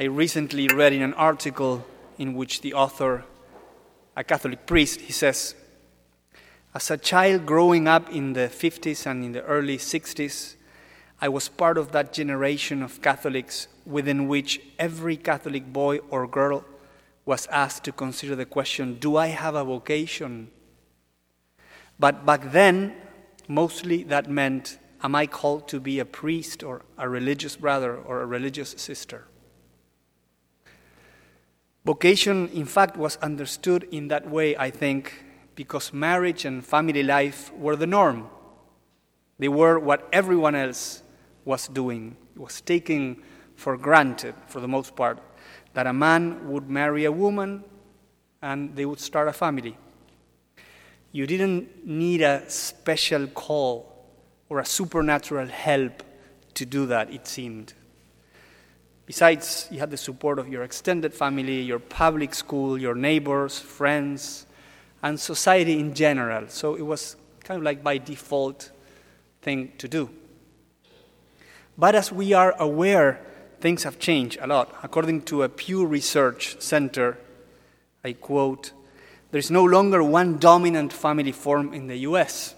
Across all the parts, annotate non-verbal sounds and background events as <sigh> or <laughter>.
I recently read in an article in which the author, a Catholic priest, he says, As a child growing up in the 50s and in the early 60s, I was part of that generation of Catholics within which every Catholic boy or girl was asked to consider the question Do I have a vocation? But back then, mostly that meant Am I called to be a priest or a religious brother or a religious sister? Vocation, in fact, was understood in that way, I think, because marriage and family life were the norm. They were what everyone else was doing. It was taken for granted, for the most part, that a man would marry a woman and they would start a family. You didn't need a special call or a supernatural help to do that, it seemed. Besides, you had the support of your extended family, your public school, your neighbors, friends, and society in general. So it was kind of like by default thing to do. But as we are aware, things have changed a lot. According to a Pew Research Center, I quote, there's no longer one dominant family form in the US.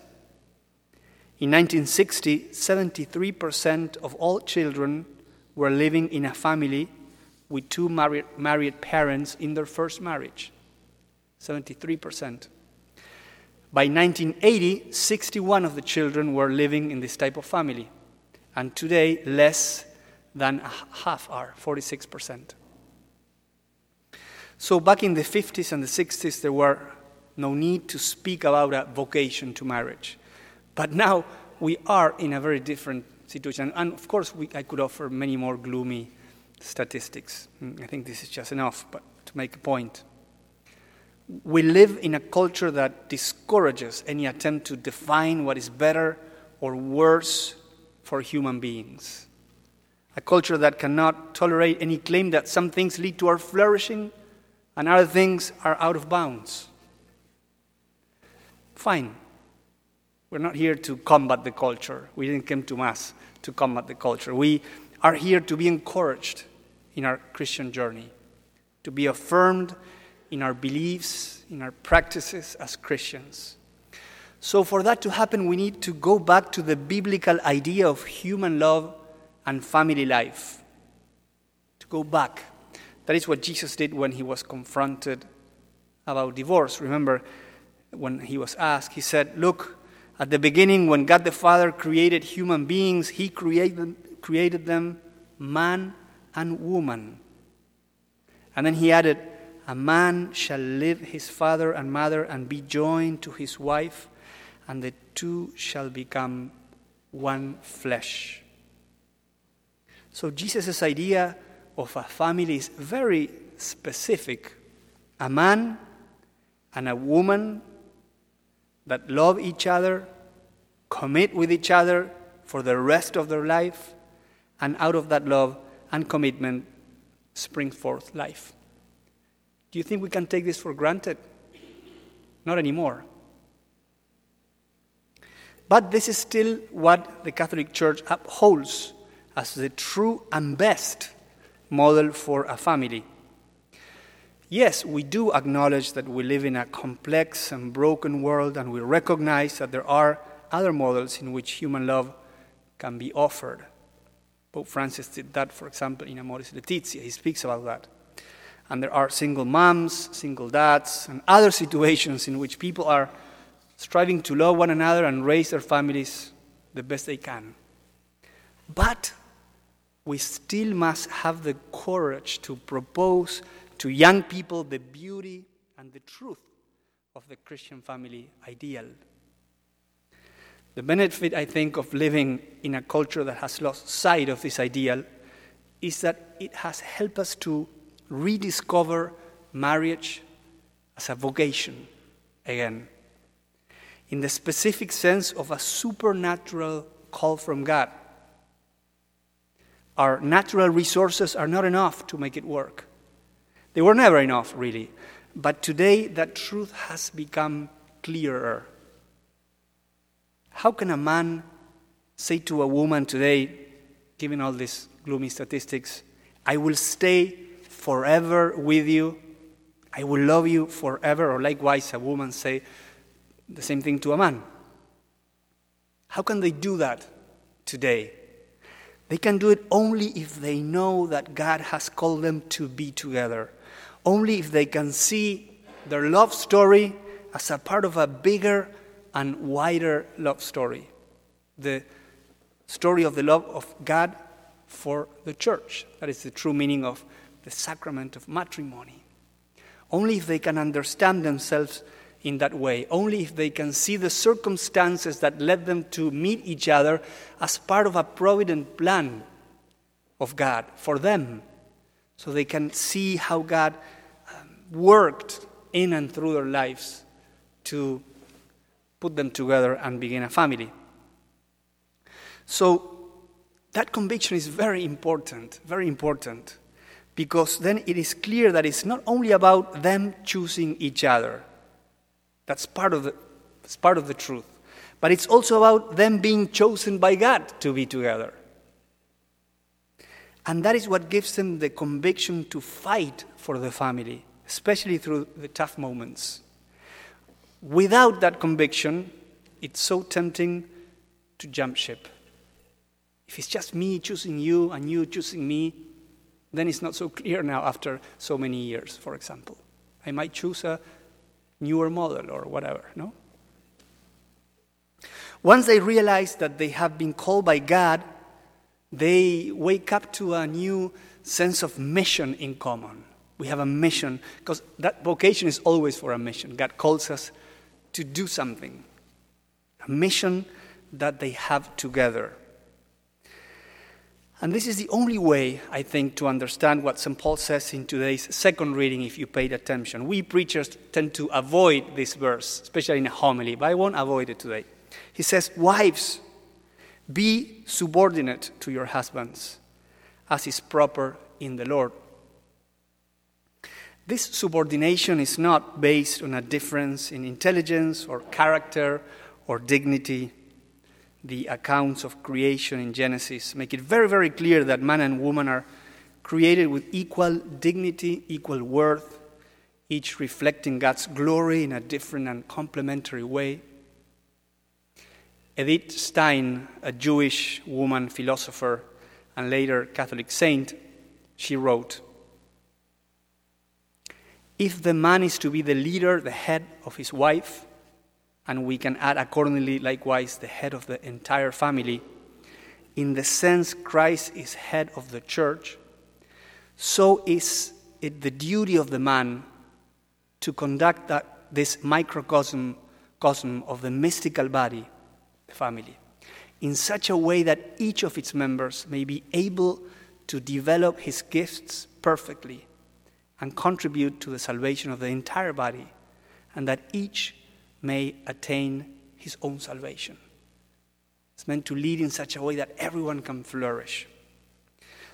In 1960, 73% of all children were living in a family with two married, married parents in their first marriage. 73%. By 1980, 61 of the children were living in this type of family, and today less than half are, 46%. So back in the 50s and the 60s, there were no need to speak about a vocation to marriage. But now we are in a very different situation. And of course, we, I could offer many more gloomy statistics. Mm, I think this is just enough, but to make a point. We live in a culture that discourages any attempt to define what is better or worse for human beings. A culture that cannot tolerate any claim that some things lead to our flourishing and other things are out of bounds. Fine. We're not here to combat the culture. We didn't come to Mass to combat the culture. We are here to be encouraged in our Christian journey, to be affirmed in our beliefs, in our practices as Christians. So, for that to happen, we need to go back to the biblical idea of human love and family life. To go back. That is what Jesus did when he was confronted about divorce. Remember, when he was asked, he said, Look, at the beginning, when God the Father created human beings, He created, created them man and woman. And then He added, A man shall leave his father and mother and be joined to his wife, and the two shall become one flesh. So Jesus' idea of a family is very specific. A man and a woman that love each other, commit with each other for the rest of their life, and out of that love and commitment spring forth life. Do you think we can take this for granted? Not anymore. But this is still what the Catholic Church upholds as the true and best model for a family. Yes, we do acknowledge that we live in a complex and broken world, and we recognize that there are other models in which human love can be offered. Pope Francis did that, for example, in Amoris Laetitia. He speaks about that. And there are single moms, single dads, and other situations in which people are striving to love one another and raise their families the best they can. But we still must have the courage to propose to young people the beauty and the truth of the Christian family ideal. The benefit, I think, of living in a culture that has lost sight of this ideal is that it has helped us to rediscover marriage as a vocation again, in the specific sense of a supernatural call from God. Our natural resources are not enough to make it work. They were never enough, really. But today, that truth has become clearer. How can a man say to a woman today, given all these gloomy statistics, I will stay forever with you. I will love you forever. Or likewise, a woman say the same thing to a man. How can they do that today? They can do it only if they know that God has called them to be together. Only if they can see their love story as a part of a bigger and wider love story. The story of the love of God for the church. That is the true meaning of the sacrament of matrimony. Only if they can understand themselves in that way, only if they can see the circumstances that led them to meet each other as part of a provident plan of God for them, so they can see how God um, worked in and through their lives to put them together and begin a family. So, that conviction is very important, very important, because then it is clear that it's not only about them choosing each other. That's part of the, it's part of the truth. But it's also about them being chosen by God to be together. And that is what gives them the conviction to fight for the family, especially through the tough moments. Without that conviction, it's so tempting to jump ship. If it's just me choosing you and you choosing me, then it's not so clear now after so many years, for example. I might choose a newer model or whatever, no? Once they realize that they have been called by God, they wake up to a new sense of mission in common. We have a mission, because that vocation is always for a mission. God calls us to do something, a mission that they have together. And this is the only way, I think, to understand what St. Paul says in today's second reading, if you paid attention. We preachers tend to avoid this verse, especially in a homily, but I won't avoid it today. He says, Wives, be subordinate to your husbands, as is proper in the Lord. This subordination is not based on a difference in intelligence or character or dignity the accounts of creation in Genesis make it very, very clear that man and woman are created with equal dignity, equal worth, each reflecting God's glory in a different and complementary way. Edith Stein, a Jewish woman philosopher and later Catholic saint, she wrote If the man is to be the leader, the head of his wife, and we can add accordingly, likewise, the head of the entire family. In the sense Christ is head of the church, so is it the duty of the man to conduct that, this microcosm cosm of the mystical body, the family, in such a way that each of its members may be able to develop his gifts perfectly and contribute to the salvation of the entire body, and that each may attain his own salvation. It's meant to lead in such a way that everyone can flourish.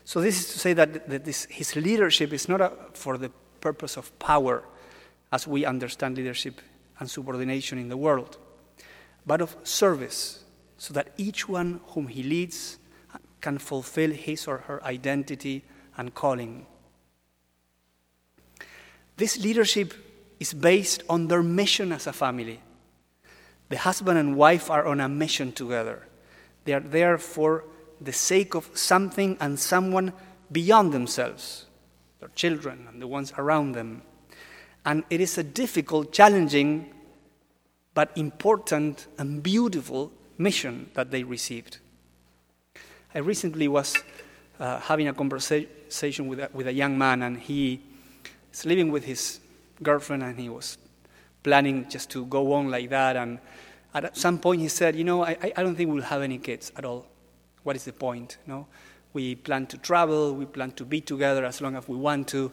So, this is to say that, that this, his leadership is not a, for the purpose of power, as we understand leadership and subordination in the world, but of service, so that each one whom he leads can fulfill his or her identity and calling. This leadership is based on their mission as a family. The husband and wife are on a mission together. They are there for the sake of something and someone beyond themselves, their children and the ones around them. And it is a difficult, challenging, but important and beautiful mission that they received. I recently was uh, having a conversation with a, with a young man, and he living with his girlfriend and he was planning just to go on like that. And at some point he said, You know, I, I don't think we'll have any kids at all. What is the point? Know? We plan to travel, we plan to be together as long as we want to,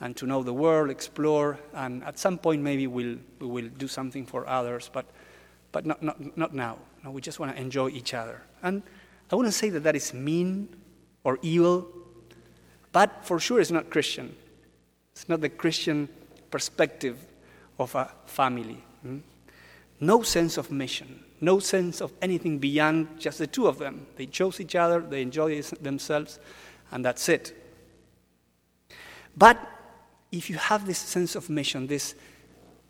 and to know the world, explore, and at some point maybe we'll, we will do something for others, but, but not, not, not now. No, we just want to enjoy each other. And I wouldn't say that that is mean or evil, but for sure it's not Christian. It's not the Christian perspective of a family. Hmm? No sense of mission, no sense of anything beyond just the two of them. They chose each other, they enjoy themselves, and that's it. But if you have this sense of mission, this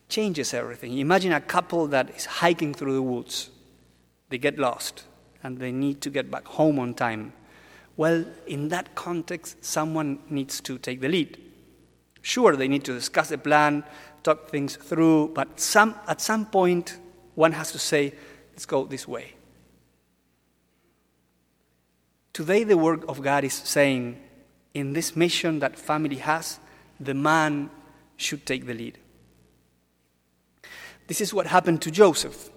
changes everything. Imagine a couple that is hiking through the woods. They get lost and they need to get back home on time. Well, in that context, someone needs to take the lead. Sure, they need to discuss the plan, talk things through, but some, at some point, one has to say, let's go this way. Today, the work of God is saying, in this mission that family has, the man should take the lead. This is what happened to Joseph.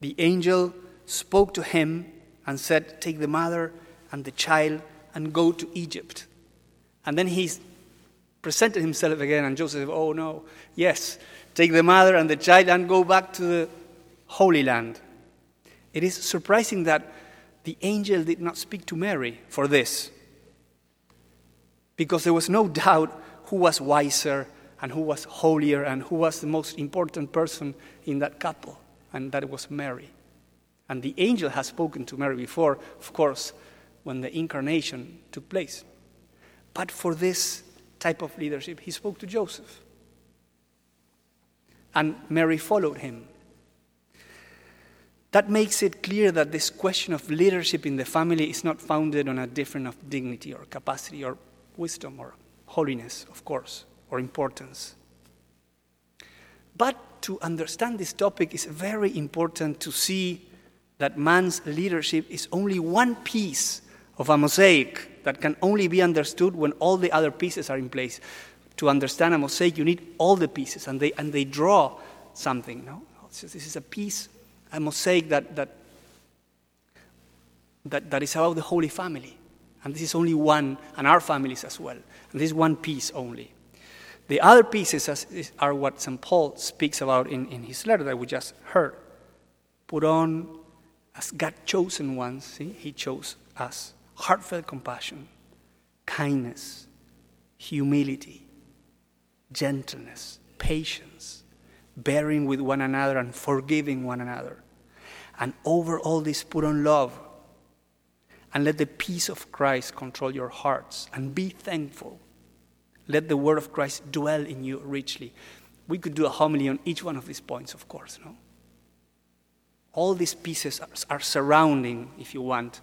The angel spoke to him and said, Take the mother and the child and go to Egypt. And then he presented himself again, and Joseph, Oh no, yes, take the mother and the child and go back to the Holy Land. It is surprising that the angel did not speak to Mary for this, because there was no doubt who was wiser and who was holier and who was the most important person in that couple, and that was Mary. And the angel has spoken to Mary before, of course, when the incarnation took place. But for this type of leadership, he spoke to Joseph. And Mary followed him. That makes it clear that this question of leadership in the family is not founded on a difference of dignity or capacity or wisdom or holiness, of course, or importance. But to understand this topic, is very important to see that man's leadership is only one piece of a mosaic that can only be understood when all the other pieces are in place. To understand a mosaic, you need all the pieces, and they, and they draw something. No? This is a piece, a mosaic that, that, that, that is about the Holy Family. And this is only one, and our families as well. And this is one piece only. The other pieces are what St. Paul speaks about in, in his letter that we just heard. Put on as God chosen ones, see, he chose us. Heartfelt compassion, kindness, humility, gentleness, patience, bearing with one another and forgiving one another. And over all this, put on love. And let the peace of Christ control your hearts. And be thankful. Let the word of Christ dwell in you richly. We could do a homily on each one of these points, of course, no? All these pieces are, are surrounding, if you want,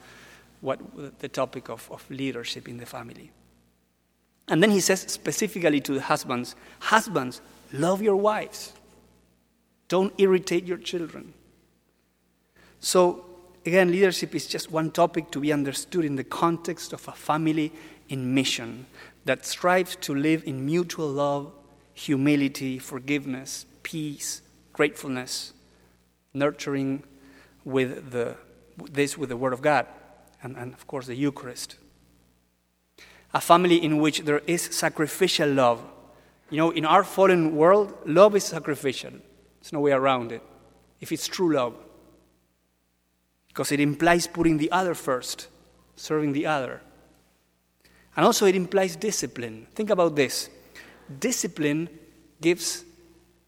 what the topic of, of leadership in the family. And then he says specifically to the husbands Husbands, love your wives. Don't irritate your children. So, again, leadership is just one topic to be understood in the context of a family in mission that strives to live in mutual love, humility, forgiveness, peace, gratefulness, nurturing with the, this with the Word of God, and, and of course the Eucharist. A family in which there is sacrificial love. You know, in our fallen world, love is sacrificial. There's no way around it. If it's true love, because it implies putting the other first, serving the other. And also, it implies discipline. Think about this discipline gives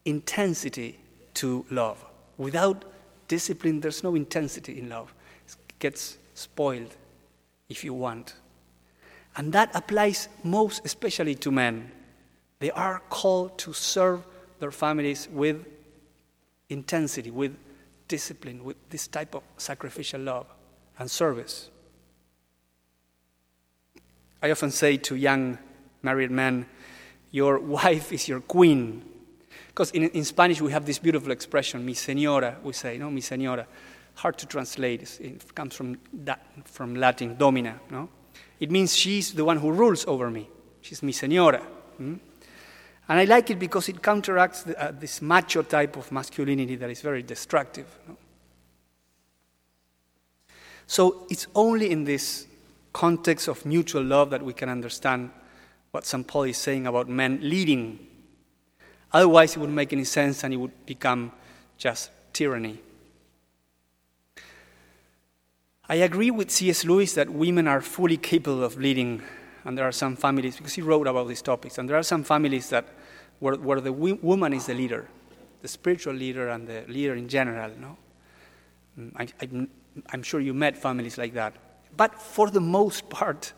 intensity to love. Without discipline, there's no intensity in love. It gets spoiled, if you want. And that applies most especially to men. They are called to serve their families with intensity, with discipline, with this type of sacrificial love and service. I often say to young married men, Your <laughs> wife is your queen. Because in, in Spanish we have this beautiful expression, mi señora, we say, no, mi señora. Hard to translate, it comes from, that, from Latin, domina, no? It means she's the one who rules over me. She's mi señora. Hmm? And I like it because it counteracts the, uh, this macho type of masculinity that is very destructive. No? So it's only in this context of mutual love that we can understand what St. Paul is saying about men leading. Otherwise, it wouldn't make any sense and it would become just tyranny. I agree with C.S. Lewis that women are fully capable of leading, and there are some families, because he wrote about these topics, and there are some families that where, where the woman is the leader, the spiritual leader and the leader in general. No? Mm, I, I, I'm sure you met families like that. But for the most part,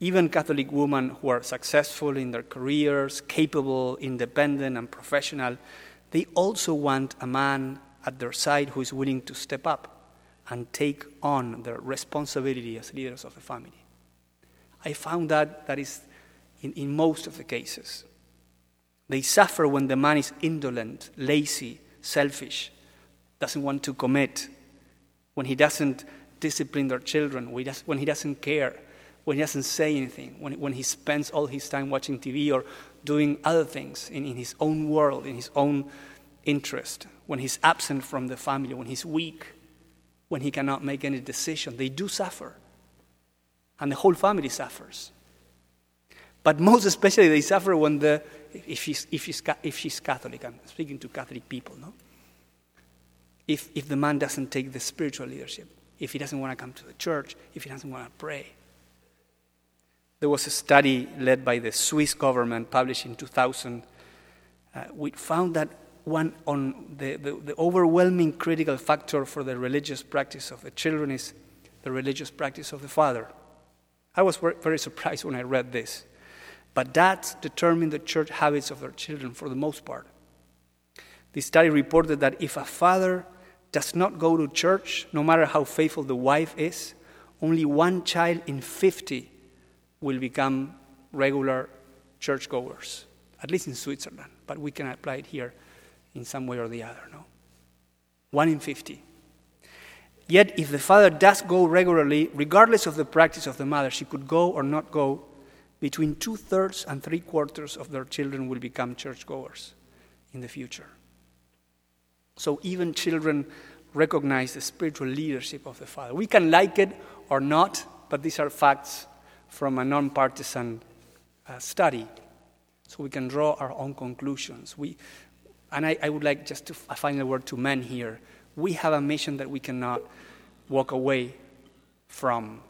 even Catholic women who are successful in their careers, capable, independent, and professional, they also want a man at their side who is willing to step up and take on their responsibility as leaders of the family. I found that that is in, in most of the cases. They suffer when the man is indolent, lazy, selfish, doesn't want to commit, when he doesn't discipline their children, when he doesn't care, when he doesn't say anything, when, when he spends all his time watching TV or doing other things in, in his own world, in his own interest, when he's absent from the family, when he's weak, when he cannot make any decision. They do suffer. And the whole family suffers. But most especially, they suffer when the, if she's, if she's, if she's Catholic, I'm speaking to Catholic people, no? If, if the man doesn't take the spiritual leadership, if he doesn't want to come to the church, if he doesn't want to pray. There was a study led by the Swiss government published in 2000. Uh, we found that one on the, the, the overwhelming critical factor for the religious practice of the children is the religious practice of the father. I was very surprised when I read this. But dads determine the church habits of their children for the most part. The study reported that if a father does not go to church, no matter how faithful the wife is, only one child in 50 will become regular churchgoers, at least in Switzerland, but we can apply it here in some way or the other, no? One in 50. Yet, if the father does go regularly, regardless of the practice of the mother, she could go or not go, between two thirds and three quarters of their children will become churchgoers in the future. So, even children recognize the spiritual leadership of the father. We can like it or not, but these are facts from a nonpartisan uh, study. So, we can draw our own conclusions. We, and I, I would like just to a final word to men here. We have a mission that we cannot walk away from.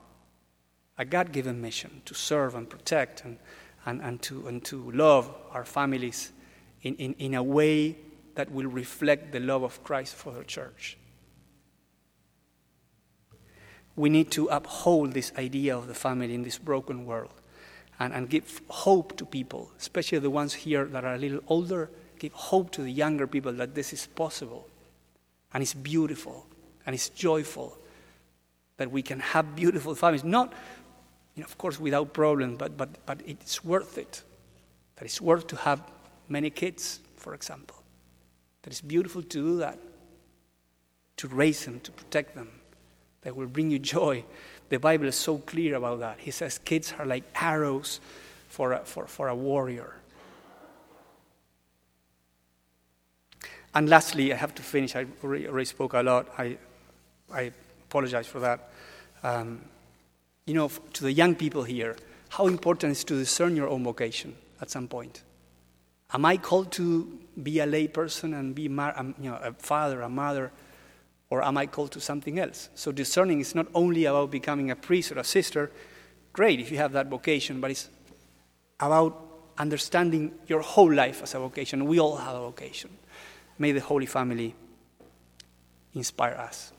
A God given mission to serve and protect and, and, and, to, and to love our families in, in, in a way that will reflect the love of Christ for the church. We need to uphold this idea of the family in this broken world and, and give hope to people, especially the ones here that are a little older give hope to the younger people that this is possible and it's beautiful and it's joyful that we can have beautiful families. Not, you know, of course, without problem, but, but, but it's worth it. That it's worth to have many kids, for example. That it's beautiful to do that, to raise them, to protect them. That will bring you joy. The Bible is so clear about that. He says kids are like arrows for a, for, for a warrior. And lastly, I have to finish. I already spoke a lot. I, I apologize for that. Um, you know, to the young people here, how important is to discern your own vocation at some point? Am I called to be a lay person and be mar- um, you know, a father, a mother, or am I called to something else? So discerning is not only about becoming a priest or a sister. Great if you have that vocation, but it's about understanding your whole life as a vocation. We all have a vocation. May the Holy Family inspire us.